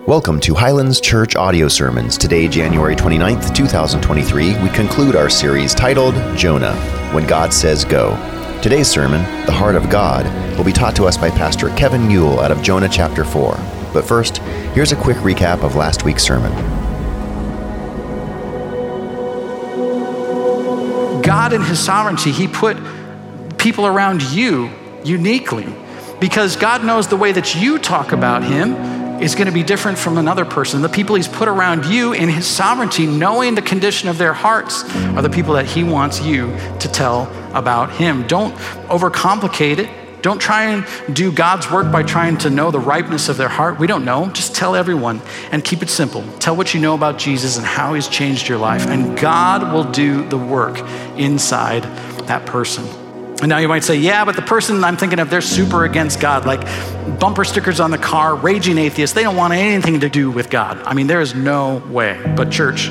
Welcome to Highlands Church Audio Sermons. Today, January 29th, 2023, we conclude our series titled Jonah When God Says Go. Today's sermon, The Heart of God, will be taught to us by Pastor Kevin Newell out of Jonah chapter 4. But first, here's a quick recap of last week's sermon. God, in His sovereignty, He put people around you uniquely because God knows the way that you talk about Him is going to be different from another person. The people He's put around you in His sovereignty, knowing the condition of their hearts, are the people that He wants you to tell about Him. Don't overcomplicate it. Don't try and do God's work by trying to know the ripeness of their heart. We don't know. Just tell everyone and keep it simple. Tell what you know about Jesus and how He's changed your life, and God will do the work inside that person. And now you might say, yeah, but the person I'm thinking of, they're super against God, like bumper stickers on the car, raging atheists. They don't want anything to do with God. I mean, there is no way. But, church,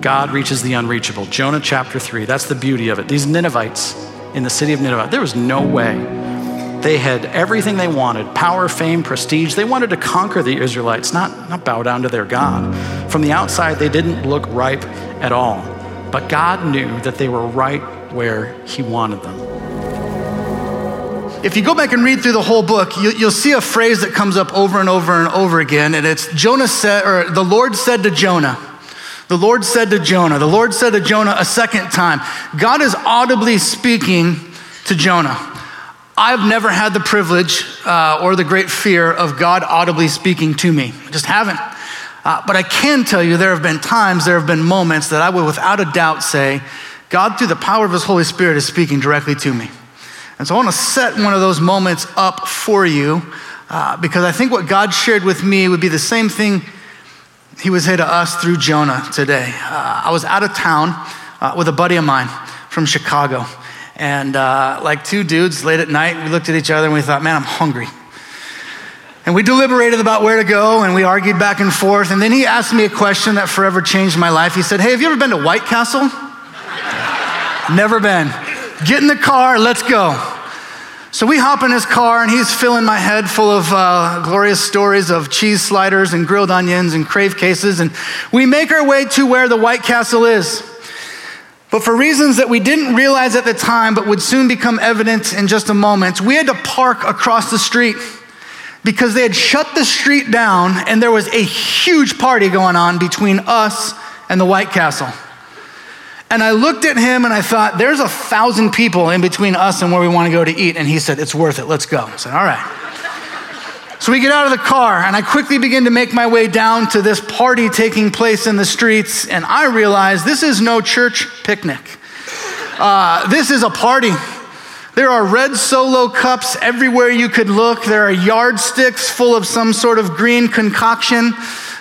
God reaches the unreachable. Jonah chapter 3, that's the beauty of it. These Ninevites in the city of Nineveh, there was no way. They had everything they wanted power, fame, prestige. They wanted to conquer the Israelites, not, not bow down to their God. From the outside, they didn't look ripe at all. But God knew that they were right where He wanted them. If you go back and read through the whole book, you, will see a phrase that comes up over and over and over again, and it's Jonah said, or the Lord said to Jonah. The Lord said to Jonah. The Lord said to Jonah a second time. God is audibly speaking to Jonah. I've never had the privilege uh, or the great fear of God audibly speaking to me. I just haven't. Uh, but I can tell you there have been times, there have been moments that I would without a doubt say, God, through the power of His Holy Spirit, is speaking directly to me. And so I want to set one of those moments up for you uh, because I think what God shared with me would be the same thing He would say to us through Jonah today. Uh, I was out of town uh, with a buddy of mine from Chicago. And uh, like two dudes late at night, we looked at each other and we thought, man, I'm hungry. And we deliberated about where to go and we argued back and forth. And then he asked me a question that forever changed my life. He said, Hey, have you ever been to White Castle? Never been. Get in the car, let's go. So we hop in his car, and he's filling my head full of uh, glorious stories of cheese sliders and grilled onions and crave cases. And we make our way to where the White Castle is. But for reasons that we didn't realize at the time, but would soon become evident in just a moment, we had to park across the street because they had shut the street down, and there was a huge party going on between us and the White Castle. And I looked at him and I thought, there's a thousand people in between us and where we want to go to eat. And he said, it's worth it. Let's go. I said, all right. So we get out of the car and I quickly begin to make my way down to this party taking place in the streets. And I realize this is no church picnic. Uh, this is a party. There are red solo cups everywhere you could look. There are yardsticks full of some sort of green concoction.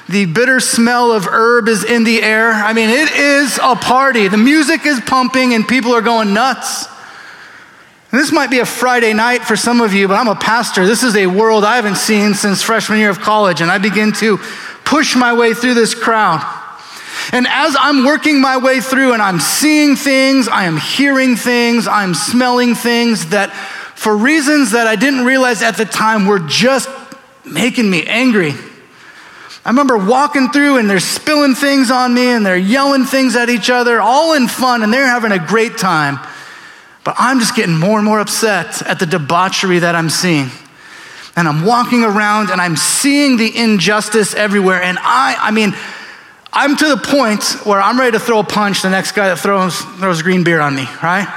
The bitter smell of herb is in the air. I mean, it is a party. The music is pumping and people are going nuts. And this might be a Friday night for some of you, but I'm a pastor. This is a world I haven't seen since freshman year of college, and I begin to push my way through this crowd. And as I'm working my way through and I'm seeing things, I am hearing things, I'm smelling things that, for reasons that I didn't realize at the time, were just making me angry. I remember walking through and they're spilling things on me and they're yelling things at each other, all in fun, and they're having a great time. But I'm just getting more and more upset at the debauchery that I'm seeing. And I'm walking around and I'm seeing the injustice everywhere. And I, I mean, I'm to the point where I'm ready to throw a punch the next guy that throws, throws green beer on me, right?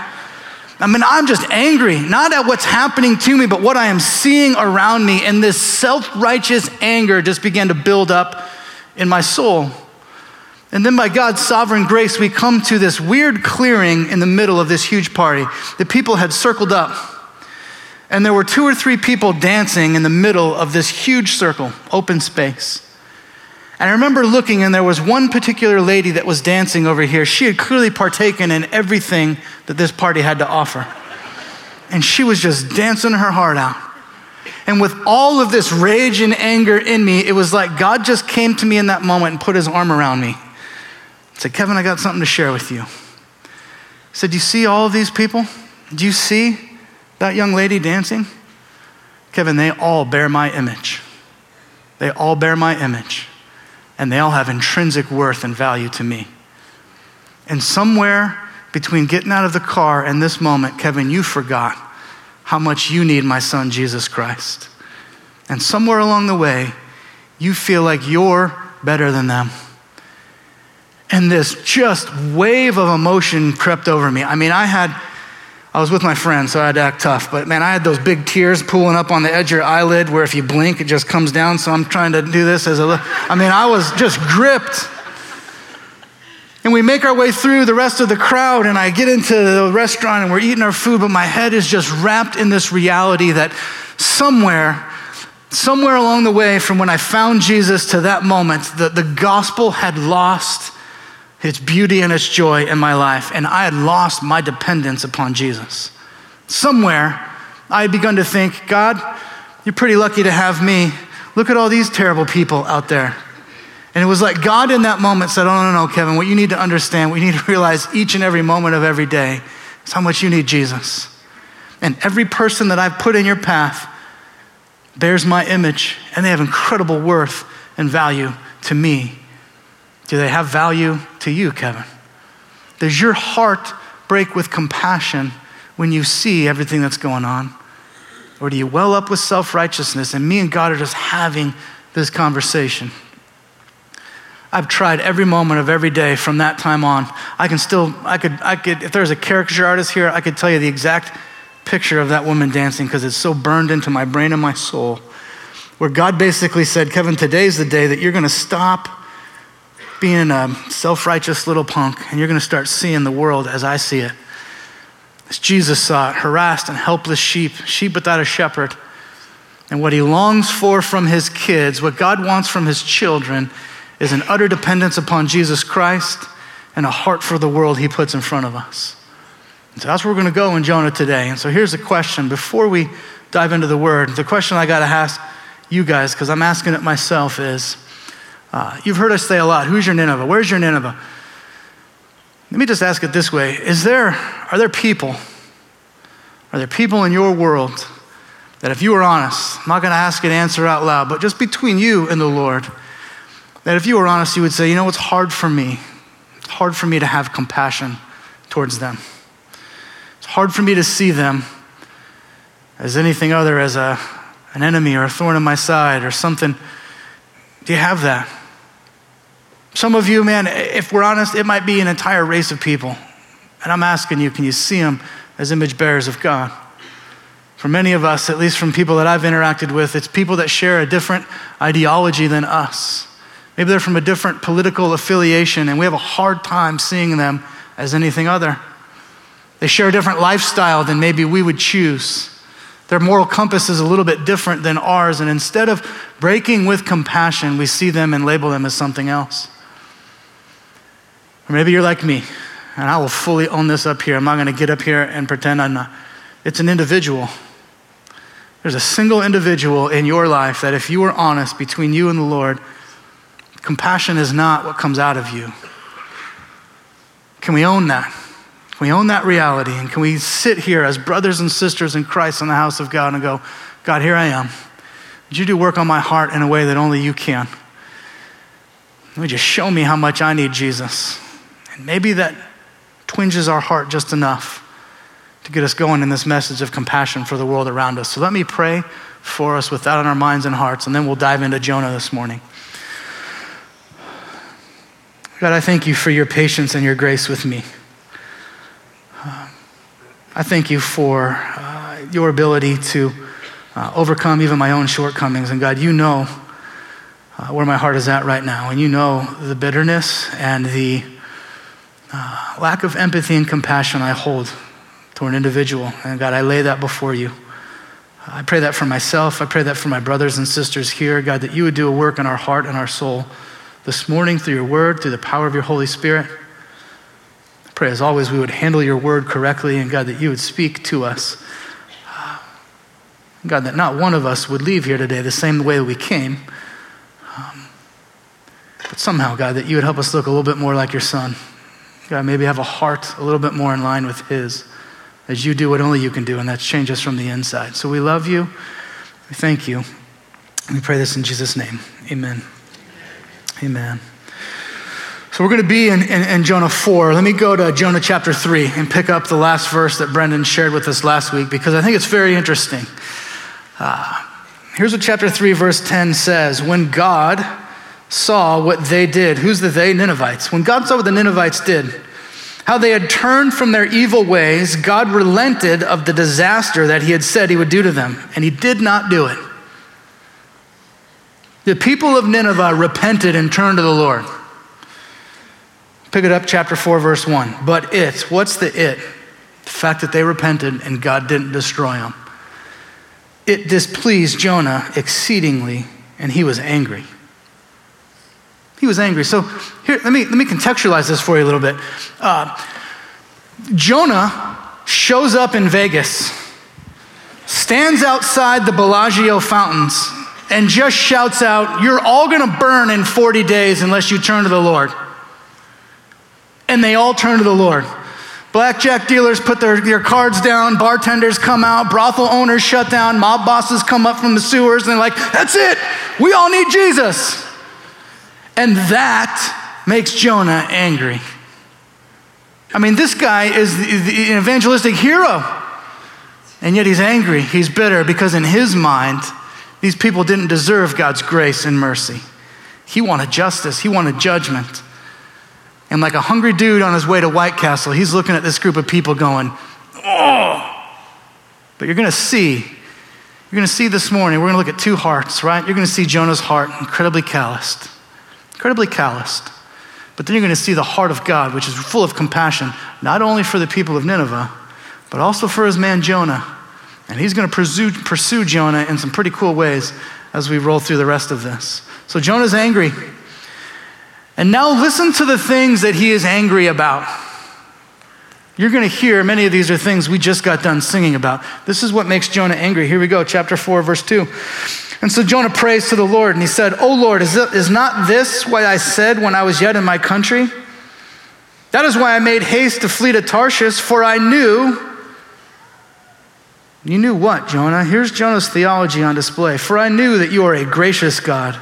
I mean, I'm just angry, not at what's happening to me, but what I am seeing around me. And this self righteous anger just began to build up in my soul. And then, by God's sovereign grace, we come to this weird clearing in the middle of this huge party. The people had circled up, and there were two or three people dancing in the middle of this huge circle, open space. And I remember looking, and there was one particular lady that was dancing over here. She had clearly partaken in everything that this party had to offer. And she was just dancing her heart out. And with all of this rage and anger in me, it was like God just came to me in that moment and put his arm around me. I said, Kevin, I got something to share with you. He said, Do you see all of these people? Do you see that young lady dancing? Kevin, they all bear my image. they all bear my image, and they all have intrinsic worth and value to me. And somewhere between getting out of the car and this moment, Kevin, you forgot how much you need my son, Jesus Christ. And somewhere along the way, you feel like you're better than them. And this just wave of emotion crept over me. I mean, I had, I was with my friend, so I had to act tough, but man, I had those big tears pooling up on the edge of your eyelid where if you blink, it just comes down. So I'm trying to do this as a, I mean, I was just gripped. And we make our way through the rest of the crowd, and I get into the restaurant and we're eating our food, but my head is just wrapped in this reality that somewhere, somewhere along the way from when I found Jesus to that moment, the, the gospel had lost its beauty and its joy in my life, and I had lost my dependence upon Jesus. Somewhere, I had begun to think, God, you're pretty lucky to have me. Look at all these terrible people out there. And it was like God in that moment said, Oh, no, no, Kevin, what you need to understand, what you need to realize each and every moment of every day is how much you need Jesus. And every person that I've put in your path bears my image, and they have incredible worth and value to me. Do they have value to you, Kevin? Does your heart break with compassion when you see everything that's going on? Or do you well up with self righteousness and me and God are just having this conversation? I've tried every moment of every day from that time on. I can still, I could, I could, if there's a caricature artist here, I could tell you the exact picture of that woman dancing because it's so burned into my brain and my soul. Where God basically said, Kevin, today's the day that you're going to stop being a self righteous little punk and you're going to start seeing the world as I see it. As Jesus saw it, harassed and helpless sheep, sheep without a shepherd. And what he longs for from his kids, what God wants from his children, is an utter dependence upon Jesus Christ and a heart for the world he puts in front of us. And so that's where we're going to go in Jonah today. And so here's the question before we dive into the word, the question I got to ask you guys, because I'm asking it myself, is uh, you've heard us say a lot, who's your Nineveh? Where's your Nineveh? Let me just ask it this way Is there, are there people, are there people in your world that if you were honest, I'm not going to ask you to answer out loud, but just between you and the Lord, that if you were honest, you would say, you know, it's hard for me. It's hard for me to have compassion towards them. It's hard for me to see them as anything other as a, an enemy or a thorn in my side or something. Do you have that? Some of you, man, if we're honest, it might be an entire race of people. And I'm asking you, can you see them as image bearers of God? For many of us, at least from people that I've interacted with, it's people that share a different ideology than us. Maybe they're from a different political affiliation, and we have a hard time seeing them as anything other. They share a different lifestyle than maybe we would choose. Their moral compass is a little bit different than ours, and instead of breaking with compassion, we see them and label them as something else. Or maybe you're like me, and I will fully own this up here. I'm not going to get up here and pretend I'm not. It's an individual. There's a single individual in your life that, if you were honest between you and the Lord, Compassion is not what comes out of you. Can we own that? Can we own that reality? And can we sit here as brothers and sisters in Christ in the house of God and go, God, here I am. Would you do work on my heart in a way that only you can? Would you show me how much I need Jesus? And maybe that twinges our heart just enough to get us going in this message of compassion for the world around us. So let me pray for us with that on our minds and hearts, and then we'll dive into Jonah this morning. God, I thank you for your patience and your grace with me. Uh, I thank you for uh, your ability to uh, overcome even my own shortcomings. And God, you know uh, where my heart is at right now. And you know the bitterness and the uh, lack of empathy and compassion I hold toward an individual. And God, I lay that before you. I pray that for myself. I pray that for my brothers and sisters here. God, that you would do a work in our heart and our soul this morning through your word, through the power of your Holy Spirit. I pray, as always, we would handle your word correctly, and God, that you would speak to us. God, that not one of us would leave here today the same way we came. Um, but somehow, God, that you would help us look a little bit more like your son. God, maybe have a heart a little bit more in line with his as you do what only you can do, and that's change us from the inside. So we love you. We thank you. We pray this in Jesus' name. Amen. Amen. So we're going to be in, in, in, Jonah 4. Let me go to Jonah chapter 3 and pick up the last verse that Brendan shared with us last week because I think it's very interesting. Uh, here's what chapter 3, verse 10 says When God saw what they did, who's the they? Ninevites. When God saw what the Ninevites did, how they had turned from their evil ways, God relented of the disaster that he had said he would do to them, and he did not do it. The people of Nineveh repented and turned to the Lord. Pick it up, chapter 4, verse 1. But it, what's the it? The fact that they repented and God didn't destroy them. It displeased Jonah exceedingly, and he was angry. He was angry. So here, let me, let me contextualize this for you a little bit. Uh, Jonah shows up in Vegas, stands outside the Bellagio fountains, and just shouts out, You're all going to burn in 40 days unless you turn to the Lord and they all turn to the Lord. Blackjack dealers put their, their cards down, bartenders come out, brothel owners shut down, mob bosses come up from the sewers, and they're like, that's it, we all need Jesus. And that makes Jonah angry. I mean, this guy is the evangelistic hero, and yet he's angry, he's bitter, because in his mind, these people didn't deserve God's grace and mercy. He wanted justice, he wanted judgment. And like a hungry dude on his way to White Castle, he's looking at this group of people going, oh. But you're going to see, you're going to see this morning, we're going to look at two hearts, right? You're going to see Jonah's heart, incredibly calloused, incredibly calloused. But then you're going to see the heart of God, which is full of compassion, not only for the people of Nineveh, but also for his man Jonah. And he's going to pursue, pursue Jonah in some pretty cool ways as we roll through the rest of this. So Jonah's angry. And now listen to the things that he is angry about. You're going to hear many of these are things we just got done singing about. This is what makes Jonah angry. Here we go, chapter 4, verse 2. And so Jonah prays to the Lord, and he said, Oh Lord, is, it, is not this why I said when I was yet in my country? That is why I made haste to flee to Tarshish, for I knew. You knew what, Jonah? Here's Jonah's theology on display. For I knew that you are a gracious God,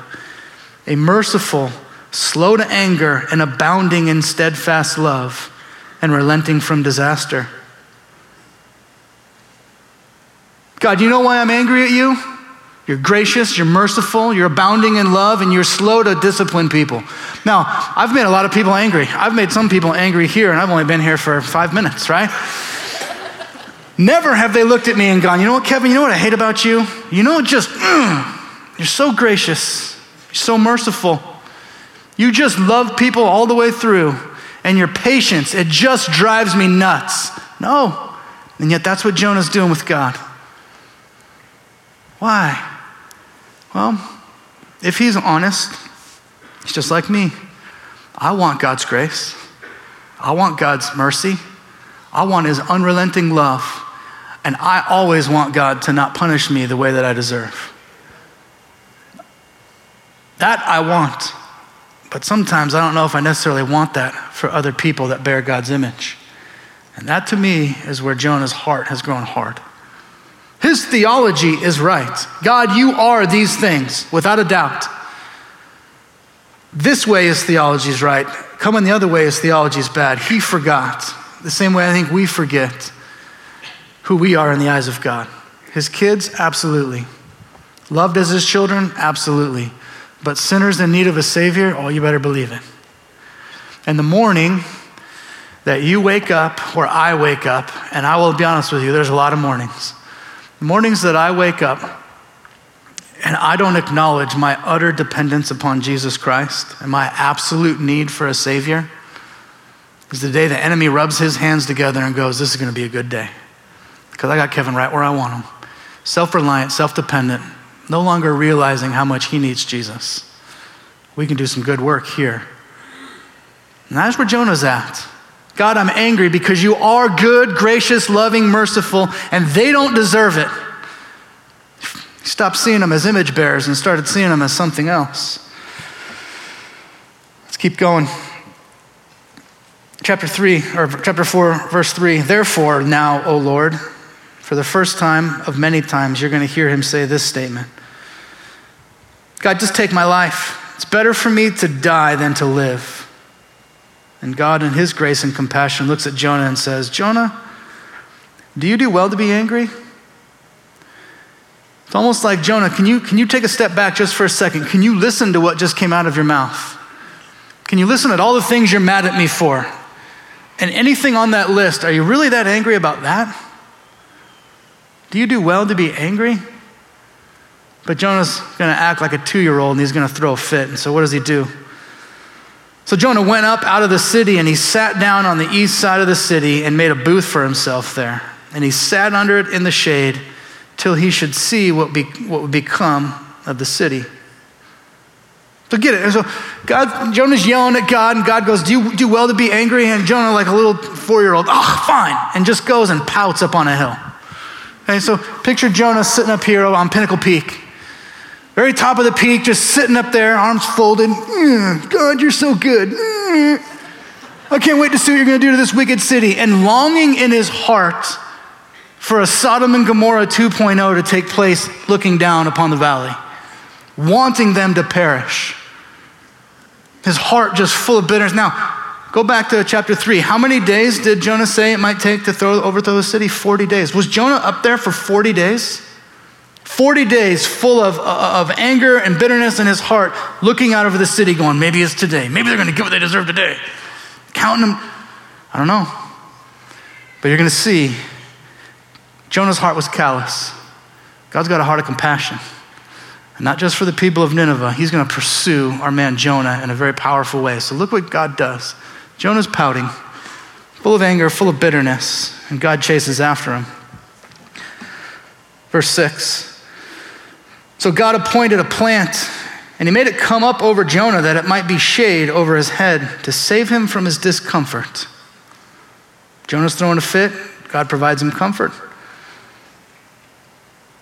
a merciful, slow to anger, and abounding in steadfast love, and relenting from disaster. God, you know why I'm angry at you? You're gracious, you're merciful, you're abounding in love, and you're slow to discipline people. Now, I've made a lot of people angry. I've made some people angry here, and I've only been here for five minutes, right? Never have they looked at me and gone, you know what, Kevin, you know what I hate about you? You know, just, mm, you're so gracious, you're so merciful. You just love people all the way through, and your patience, it just drives me nuts. No. And yet, that's what Jonah's doing with God. Why? Well, if he's honest, he's just like me. I want God's grace, I want God's mercy, I want his unrelenting love, and I always want God to not punish me the way that I deserve. That I want. But sometimes I don't know if I necessarily want that for other people that bear God's image. And that to me is where Jonah's heart has grown hard. His theology is right. God, you are these things, without a doubt. This way his theology is right. Coming the other way his theology is bad. He forgot. The same way I think we forget who we are in the eyes of God. His kids, absolutely. Loved as his children, absolutely. But sinners in need of a Savior, oh, you better believe it. And the morning that you wake up, or I wake up, and I will be honest with you, there's a lot of mornings. The mornings that I wake up and I don't acknowledge my utter dependence upon Jesus Christ and my absolute need for a Savior is the day the enemy rubs his hands together and goes, This is going to be a good day. Because I got Kevin right where I want him. Self reliant, self dependent, no longer realizing how much he needs Jesus. We can do some good work here. And that's where Jonah's at. God, I'm angry because you are good, gracious, loving, merciful, and they don't deserve it. Stopped seeing them as image bearers and started seeing them as something else. Let's keep going. Chapter 3, or chapter 4, verse 3. Therefore, now, O Lord, for the first time of many times, you're going to hear him say this statement God, just take my life. It's better for me to die than to live. And God, in his grace and compassion, looks at Jonah and says, Jonah, do you do well to be angry? It's almost like Jonah, can you, can you take a step back just for a second? Can you listen to what just came out of your mouth? Can you listen at all the things you're mad at me for? And anything on that list, are you really that angry about that? Do you do well to be angry? But Jonah's going to act like a two year old and he's going to throw a fit. And so what does he do? So Jonah went up out of the city and he sat down on the east side of the city and made a booth for himself there. And he sat under it in the shade till he should see what, be, what would become of the city. So get it. And so God, Jonah's yelling at God, and God goes, Do you do well to be angry? And Jonah, like a little four year old, oh, ah, fine, and just goes and pouts up on a hill. Okay, so picture Jonah sitting up here on Pinnacle Peak. Very top of the peak, just sitting up there, arms folded. Mm, God, you're so good. Mm. I can't wait to see what you're going to do to this wicked city. And longing in his heart for a Sodom and Gomorrah 2.0 to take place, looking down upon the valley, wanting them to perish. His heart just full of bitterness. Now, go back to chapter 3. How many days did Jonah say it might take to throw, overthrow the city? 40 days. Was Jonah up there for 40 days? 40 days full of, uh, of anger and bitterness in his heart, looking out over the city, going, maybe it's today. Maybe they're going to get what they deserve today. Counting them. I don't know. But you're going to see Jonah's heart was callous. God's got a heart of compassion. And not just for the people of Nineveh, he's going to pursue our man Jonah in a very powerful way. So look what God does. Jonah's pouting, full of anger, full of bitterness, and God chases after him. Verse 6 so God appointed a plant, and he made it come up over Jonah that it might be shade over his head to save him from his discomfort. Jonah's throwing a fit, God provides him comfort.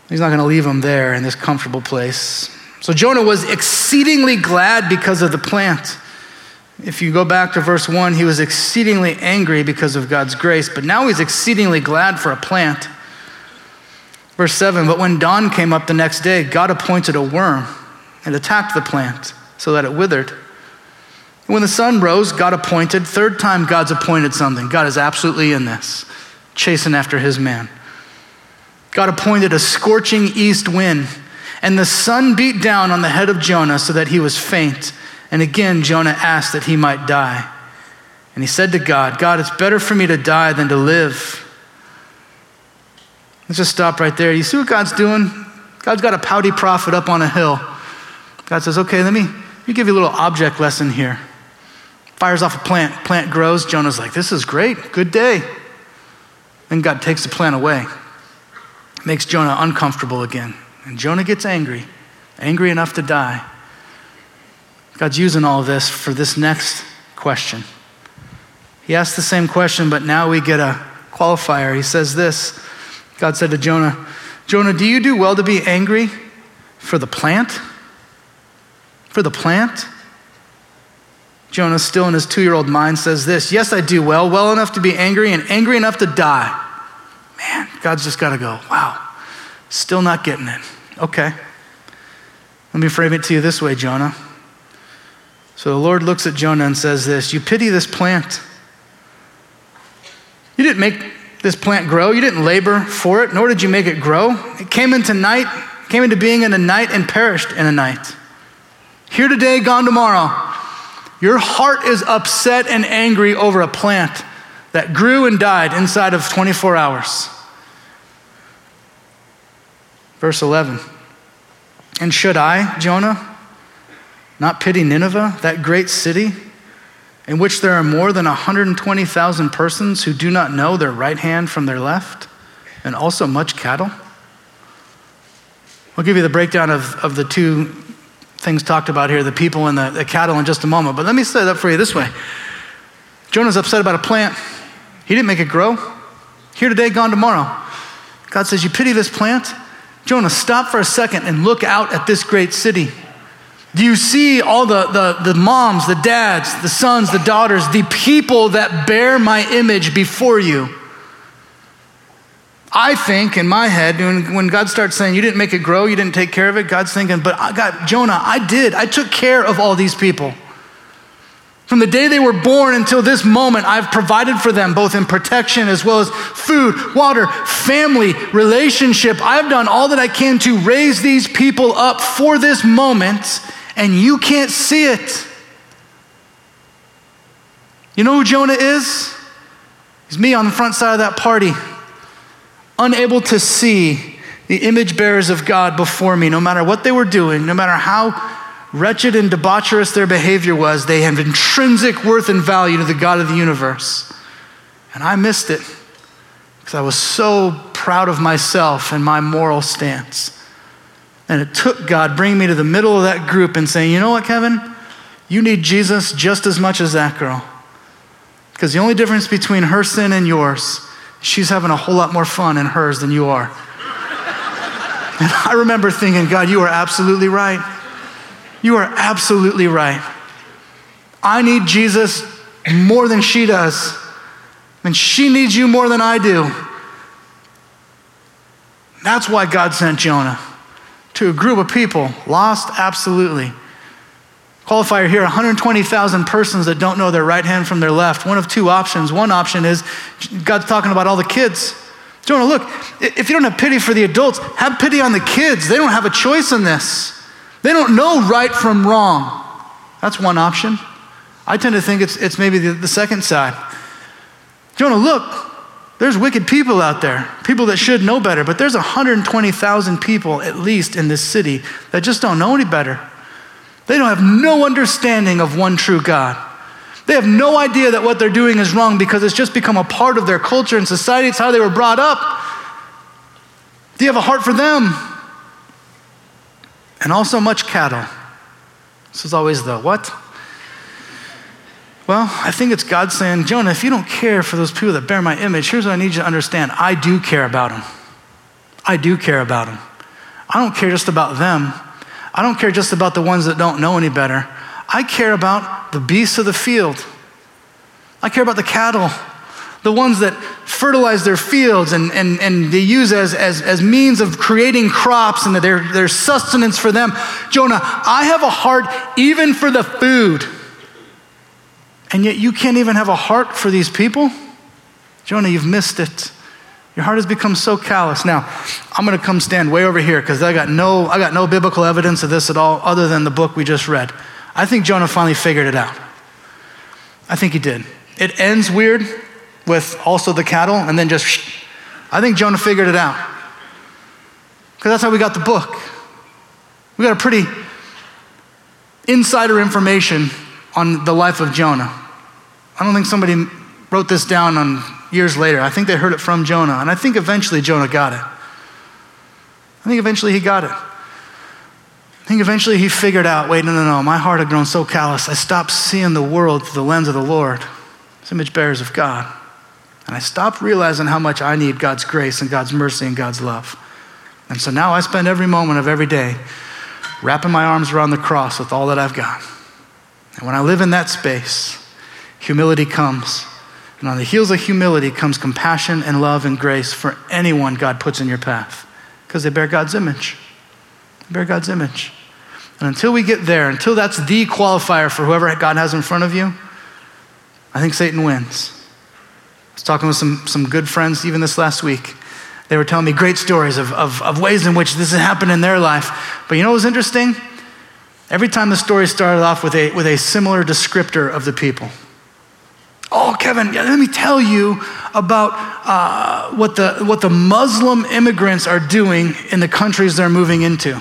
He's not going to leave him there in this comfortable place. So Jonah was exceedingly glad because of the plant. If you go back to verse 1, he was exceedingly angry because of God's grace, but now he's exceedingly glad for a plant. Verse 7 But when dawn came up the next day, God appointed a worm and attacked the plant so that it withered. When the sun rose, God appointed, third time God's appointed something. God is absolutely in this, chasing after his man. God appointed a scorching east wind, and the sun beat down on the head of Jonah so that he was faint. And again, Jonah asked that he might die. And he said to God, God, it's better for me to die than to live. Let's just stop right there. You see what God's doing? God's got a pouty prophet up on a hill. God says, okay, let me, let me give you a little object lesson here. Fires off a plant, plant grows. Jonah's like, this is great, good day. Then God takes the plant away, makes Jonah uncomfortable again. And Jonah gets angry, angry enough to die. God's using all this for this next question. He asks the same question, but now we get a qualifier. He says this God said to Jonah, Jonah, do you do well to be angry for the plant? For the plant? Jonah, still in his two year old mind, says this Yes, I do well, well enough to be angry and angry enough to die. Man, God's just got to go, wow, still not getting it. Okay. Let me frame it to you this way, Jonah. So the Lord looks at Jonah and says this You pity this plant. You didn't make this plant grow. You didn't labor for it, nor did you make it grow. It came into night, came into being in a night, and perished in a night. Here today, gone tomorrow. Your heart is upset and angry over a plant that grew and died inside of 24 hours. Verse 11. And should I, Jonah, not pity Nineveh, that great city? In which there are more than 120,000 persons who do not know their right hand from their left, and also much cattle? I'll give you the breakdown of, of the two things talked about here the people and the, the cattle in just a moment. But let me set it up for you this way Jonah's upset about a plant, he didn't make it grow. Here today, gone tomorrow. God says, You pity this plant? Jonah, stop for a second and look out at this great city. Do you see all the, the, the moms, the dads, the sons, the daughters, the people that bear my image before you? I think in my head, when, when God starts saying, You didn't make it grow, you didn't take care of it, God's thinking, But I got Jonah, I did. I took care of all these people. From the day they were born until this moment, I've provided for them both in protection as well as food, water, family, relationship. I've done all that I can to raise these people up for this moment, and you can't see it. You know who Jonah is? He's me on the front side of that party, unable to see the image bearers of God before me, no matter what they were doing, no matter how wretched and debaucherous their behavior was, they had intrinsic worth and value to the God of the universe. And I missed it because I was so proud of myself and my moral stance. And it took God bringing me to the middle of that group and saying, you know what, Kevin? You need Jesus just as much as that girl. Because the only difference between her sin and yours, she's having a whole lot more fun in hers than you are. and I remember thinking, God, you are absolutely right. You are absolutely right. I need Jesus more than she does, and she needs you more than I do. That's why God sent Jonah to a group of people, lost absolutely. Qualifier here 120,000 persons that don't know their right hand from their left. One of two options. One option is God's talking about all the kids. Jonah, look, if you don't have pity for the adults, have pity on the kids. They don't have a choice in this. They don't know right from wrong. That's one option. I tend to think it's, it's maybe the, the second side. Jonah, look, there's wicked people out there, people that should know better, but there's 120,000 people at least in this city that just don't know any better. They don't have no understanding of one true God. They have no idea that what they're doing is wrong because it's just become a part of their culture and society. It's how they were brought up. Do you have a heart for them? and also much cattle. This is always the what? Well, I think it's God saying, Jonah, if you don't care for those people that bear my image, here's what I need you to understand I do care about them. I do care about them. I don't care just about them. I don't care just about the ones that don't know any better. I care about the beasts of the field. I care about the cattle the ones that fertilize their fields and, and, and they use as, as, as means of creating crops and their, their sustenance for them. Jonah, I have a heart even for the food. And yet you can't even have a heart for these people? Jonah, you've missed it. Your heart has become so callous. Now, I'm going to come stand way over here because I got no I got no biblical evidence of this at all other than the book we just read. I think Jonah finally figured it out. I think he did. It ends weird with also the cattle and then just, I think Jonah figured it out. Because that's how we got the book. We got a pretty insider information on the life of Jonah. I don't think somebody wrote this down on years later. I think they heard it from Jonah, and I think eventually Jonah got it. I think eventually he got it. I think eventually he figured out wait, no, no, no, my heart had grown so callous, I stopped seeing the world through the lens of the Lord, as image bearers of God. And I stopped realizing how much I need God's grace and God's mercy and God's love. And so now I spend every moment of every day wrapping my arms around the cross with all that I've got. And when I live in that space, humility comes. And on the heels of humility comes compassion and love and grace for anyone God puts in your path because they bear God's image. They bear God's image. And until we get there, until that's the qualifier for whoever God has in front of you, I think Satan wins I was talking with some, some good friends even this last week. They were telling me great stories of, of, of ways in which this has happened in their life. But you know what was interesting? Every time the story started off with a, with a similar descriptor of the people. Oh, Kevin, let me tell you about uh, what, the, what the Muslim immigrants are doing in the countries they're moving into.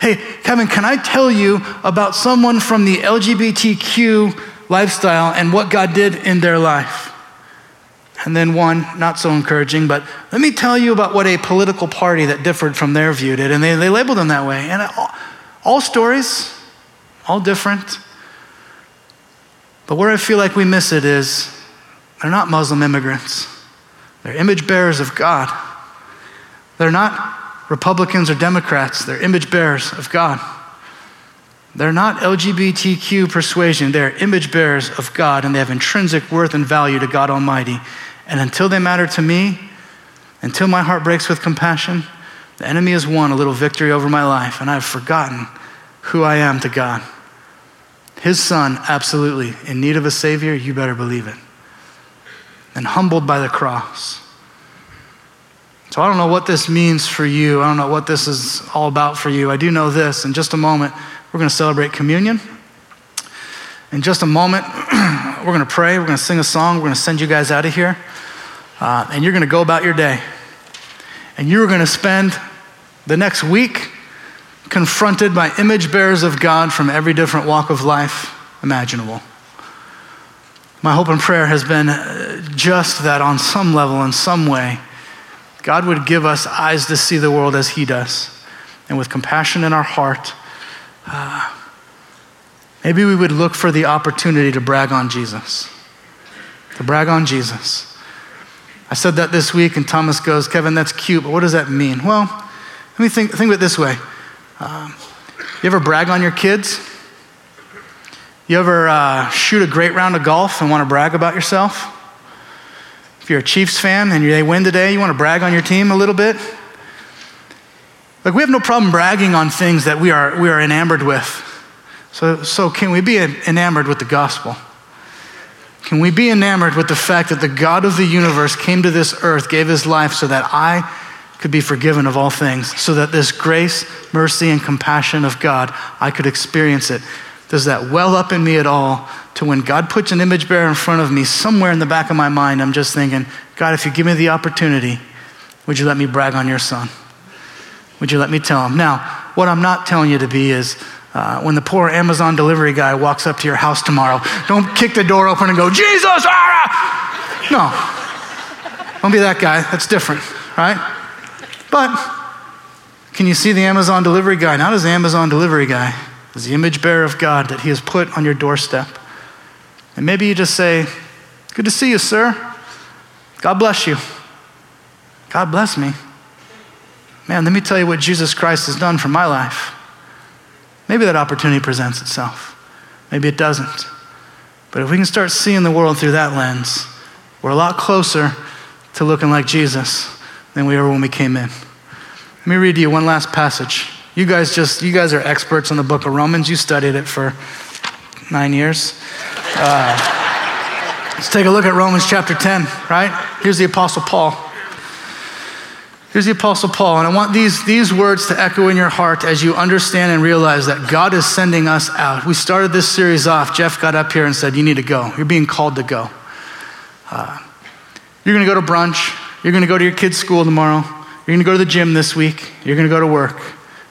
Hey, Kevin, can I tell you about someone from the LGBTQ lifestyle and what God did in their life. And then one, not so encouraging, but let me tell you about what a political party that differed from their view did. And they, they labeled them that way. And all, all stories, all different. But where I feel like we miss it is they're not Muslim immigrants, they're image bearers of God. They're not Republicans or Democrats, they're image bearers of God. They're not LGBTQ persuasion. They're image bearers of God and they have intrinsic worth and value to God Almighty. And until they matter to me, Until my heart breaks with compassion, the enemy has won a little victory over my life, and I've forgotten who I am to God. His son, absolutely, in need of a Savior, you better believe it. And humbled by the cross. So I don't know what this means for you. I don't know what this is all about for you. I do know this. In just a moment, we're going to celebrate communion. In just a moment, we're going to pray. We're going to sing a song. We're going to send you guys out of here. Uh, and you're going to go about your day. And you're going to spend the next week confronted by image bearers of God from every different walk of life imaginable. My hope and prayer has been uh, just that on some level, in some way God would give us eyes to see the world as He does. And with compassion in our heart, uh, maybe we would look for the opportunity to brag on Jesus. To brag on Jesus. I said that this week, and Thomas goes, Kevin, that's cute, but what does that mean? Well, let me think, think of it this way. Um, you ever brag on your kids? You ever uh, shoot a great round of golf and want to brag about yourself? If you're a Chiefs fan and they win today, you want to brag on your team a little bit? Like, we have no problem bragging on things that we are, we are enamored with. So, so, can we be enamored with the gospel? Can we be enamored with the fact that the God of the universe came to this earth, gave his life so that I could be forgiven of all things, so that this grace, mercy, and compassion of God, I could experience it? Does that well up in me at all to when God puts an image bearer in front of me, somewhere in the back of my mind, I'm just thinking, God, if you give me the opportunity, would you let me brag on your son? Would you let me tell him? Now, what I'm not telling you to be is uh, when the poor Amazon delivery guy walks up to your house tomorrow, don't kick the door open and go, Jesus! Ah! No. Don't be that guy. That's different, right? But can you see the Amazon delivery guy? Not as Amazon delivery guy, as the image bearer of God that he has put on your doorstep. And maybe you just say, Good to see you, sir. God bless you. God bless me. Man, let me tell you what Jesus Christ has done for my life. Maybe that opportunity presents itself. Maybe it doesn't. But if we can start seeing the world through that lens, we're a lot closer to looking like Jesus than we were when we came in. Let me read you one last passage. You guys just, you guys are experts on the book of Romans. You studied it for nine years. Uh, let's take a look at Romans chapter 10, right? Here's the Apostle Paul. Here's the Apostle Paul, and I want these, these words to echo in your heart as you understand and realize that God is sending us out. We started this series off. Jeff got up here and said, You need to go. You're being called to go. Uh, you're going to go to brunch. You're going to go to your kid's school tomorrow. You're going to go to the gym this week. You're going to go to work.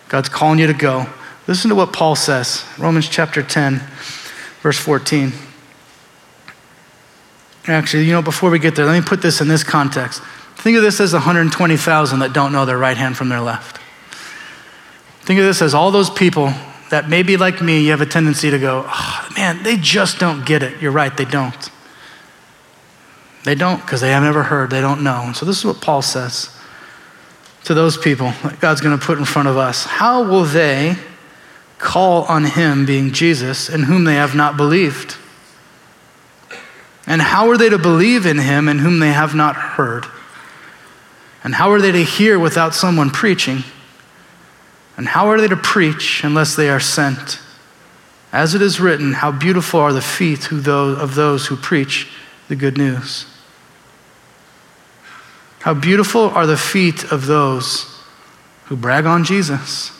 God's calling you to go. Listen to what Paul says Romans chapter 10, verse 14. Actually, you know, before we get there, let me put this in this context. Think of this as 120,000 that don't know their right hand from their left. Think of this as all those people that maybe like me, you have a tendency to go, oh, man, they just don't get it. You're right, they don't. They don't because they have never heard, they don't know. And so this is what Paul says to those people that God's going to put in front of us. How will they call on him, being Jesus, in whom they have not believed? And how are they to believe in him in whom they have not heard? And how are they to hear without someone preaching? And how are they to preach unless they are sent? As it is written, how beautiful are the feet of those who preach the good news. How beautiful are the feet of those who brag on Jesus.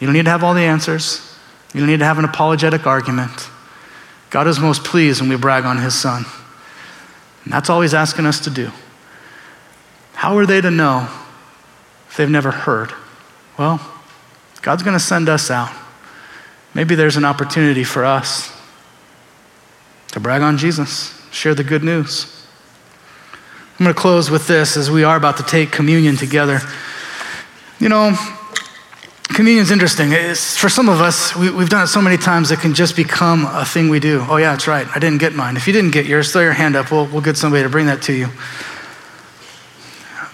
You don't need to have all the answers. You don't need to have an apologetic argument. God is most pleased when we brag on his son. And that's all he's asking us to do. How are they to know if they've never heard? Well, God's going to send us out. Maybe there's an opportunity for us to brag on Jesus, share the good news. I'm going to close with this as we are about to take communion together. You know, Communion is interesting. It's, for some of us, we, have done it so many times it can just become a thing we do. Oh, yeah, that's right. I didn't get mine. If you didn't get yours, throw your hand up. We'll, we'll get somebody to bring that to you.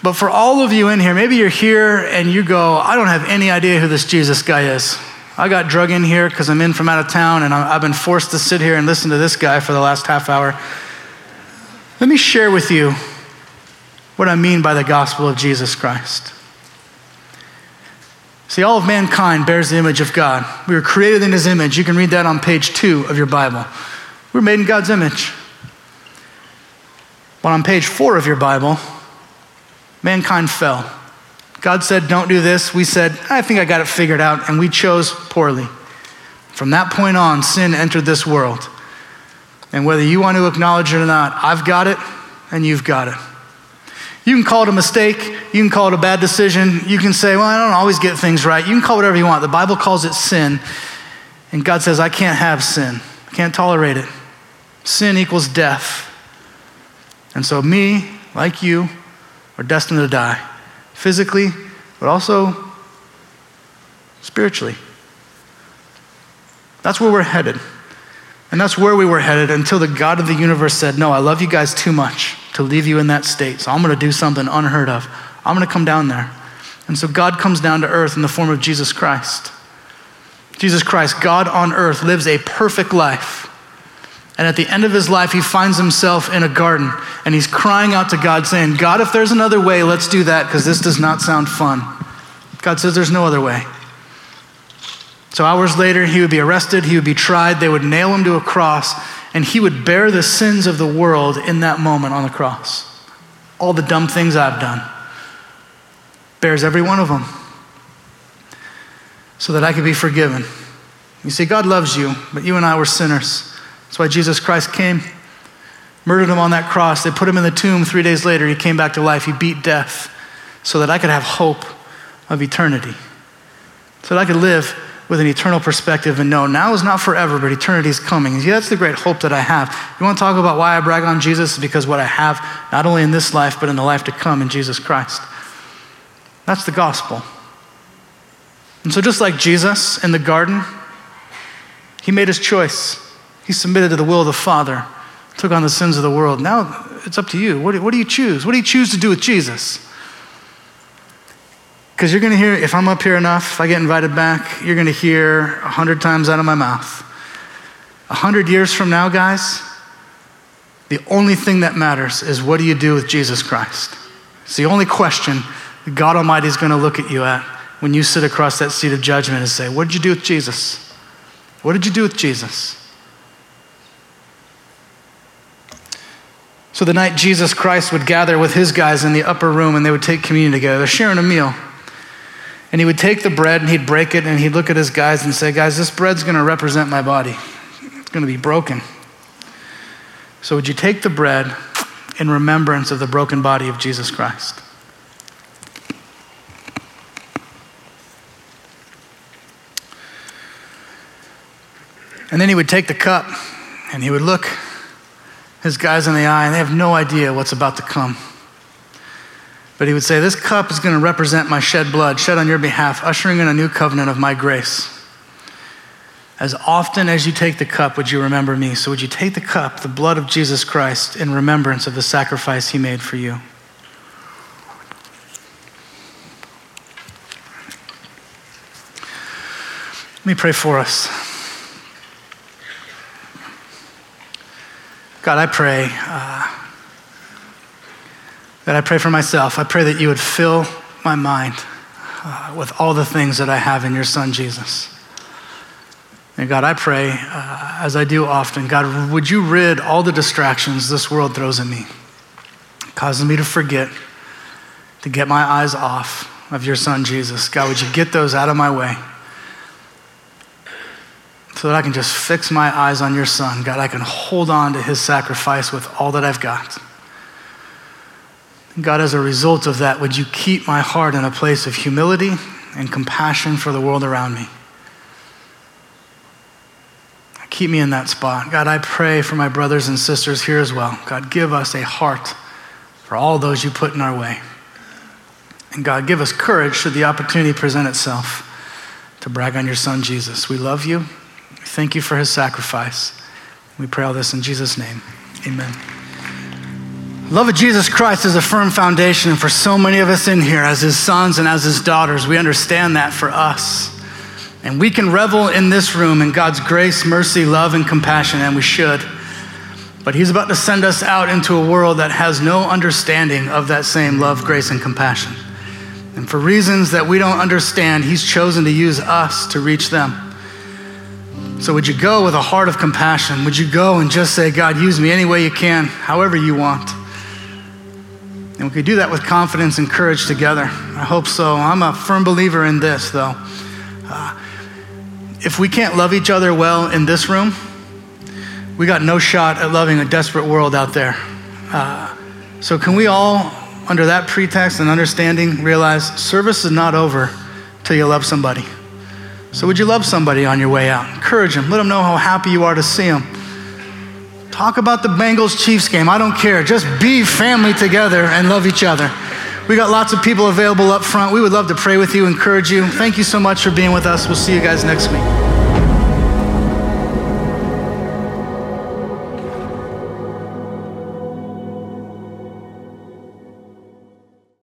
But for all of you in here, maybe you're here and you go, I don't have any idea who this Jesus guy is. I got drug in here because I'm in from out of town and I've been forced to sit here and listen to this guy for the last half hour. Let me share with you what I mean by the gospel of Jesus Christ. See, all of mankind bears the image of God. We were created in his image. You can read that on page two of your Bible. We're made in God's image. But on page four of your Bible, mankind fell. God said, Don't do this. We said, I think I got it figured out, and we chose poorly. From that point on, sin entered this world. And whether you want to acknowledge it or not, I've got it, and you've got it. You can call it a mistake. You can call it a bad decision. You can say, well, I don't always get things right. You can call whatever you want. The Bible calls it sin. And God says, I can't have sin. I can't tolerate it. Sin equals death. And so, me, like you, are destined to die physically, but also spiritually. That's where we're headed. And that's where we were headed until the God of the universe said, No, I love you guys too much to leave you in that state. So I'm going to do something unheard of. I'm going to come down there. And so God comes down to earth in the form of Jesus Christ. Jesus Christ, God on earth, lives a perfect life. And at the end of his life, he finds himself in a garden and he's crying out to God, saying, God, if there's another way, let's do that because this does not sound fun. God says, There's no other way. So hours later, he would be arrested, he would be tried, they would nail him to a cross, and he would bear the sins of the world in that moment on the cross. All the dumb things I've done. Bears every one of them so that I could be forgiven. You see, God loves you, but you and I were sinners. That's why Jesus Christ came, murdered him on that cross. They put him in the tomb. Three days later, he came back to life. He beat death so that I could have hope of eternity, so that I could live with an eternal perspective and know now is not forever, but eternity is coming. See, that's the great hope that I have. You want to talk about why I brag on Jesus? Because what I have, not only in this life, but in the life to come in Jesus Christ. That's the gospel. And so, just like Jesus in the garden, he made his choice. He submitted to the will of the Father, took on the sins of the world. Now it's up to you. What do, what do you choose? What do you choose to do with Jesus? Because you're going to hear, if I'm up here enough, if I get invited back, you're going to hear a hundred times out of my mouth. A hundred years from now, guys, the only thing that matters is what do you do with Jesus Christ? It's the only question God Almighty is going to look at you at when you sit across that seat of judgment and say, What did you do with Jesus? What did you do with Jesus? So the night Jesus Christ would gather with his guys in the upper room and they would take communion together, they're sharing a meal. And he would take the bread and he'd break it and he'd look at his guys and say, Guys, this bread's going to represent my body. It's going to be broken. So would you take the bread in remembrance of the broken body of Jesus Christ? And then he would take the cup and he would look his guys in the eye and they have no idea what's about to come. But he would say, This cup is going to represent my shed blood, shed on your behalf, ushering in a new covenant of my grace. As often as you take the cup, would you remember me? So, would you take the cup, the blood of Jesus Christ, in remembrance of the sacrifice he made for you? Let me pray for us. God, I pray. Uh, that I pray for myself. I pray that you would fill my mind uh, with all the things that I have in your Son, Jesus. And God, I pray, uh, as I do often, God, would you rid all the distractions this world throws at me, causing me to forget, to get my eyes off of your Son, Jesus. God, would you get those out of my way so that I can just fix my eyes on your Son? God, I can hold on to his sacrifice with all that I've got. God, as a result of that, would you keep my heart in a place of humility and compassion for the world around me? Keep me in that spot. God, I pray for my brothers and sisters here as well. God, give us a heart for all those you put in our way. And God, give us courage should the opportunity present itself to brag on your son, Jesus. We love you. Thank you for his sacrifice. We pray all this in Jesus' name. Amen. Love of Jesus Christ is a firm foundation for so many of us in here as his sons and as his daughters. We understand that for us. And we can revel in this room in God's grace, mercy, love, and compassion, and we should. But He's about to send us out into a world that has no understanding of that same love, grace, and compassion. And for reasons that we don't understand, He's chosen to use us to reach them. So, would you go with a heart of compassion? Would you go and just say, God, use me any way you can, however you want? And we could do that with confidence and courage together. I hope so. I'm a firm believer in this, though. Uh, if we can't love each other well in this room, we got no shot at loving a desperate world out there. Uh, so, can we all, under that pretext and understanding, realize service is not over till you love somebody? So, would you love somebody on your way out? Encourage them. Let them know how happy you are to see them. Talk about the Bengals Chiefs game. I don't care. Just be family together and love each other. We got lots of people available up front. We would love to pray with you, encourage you. Thank you so much for being with us. We'll see you guys next week.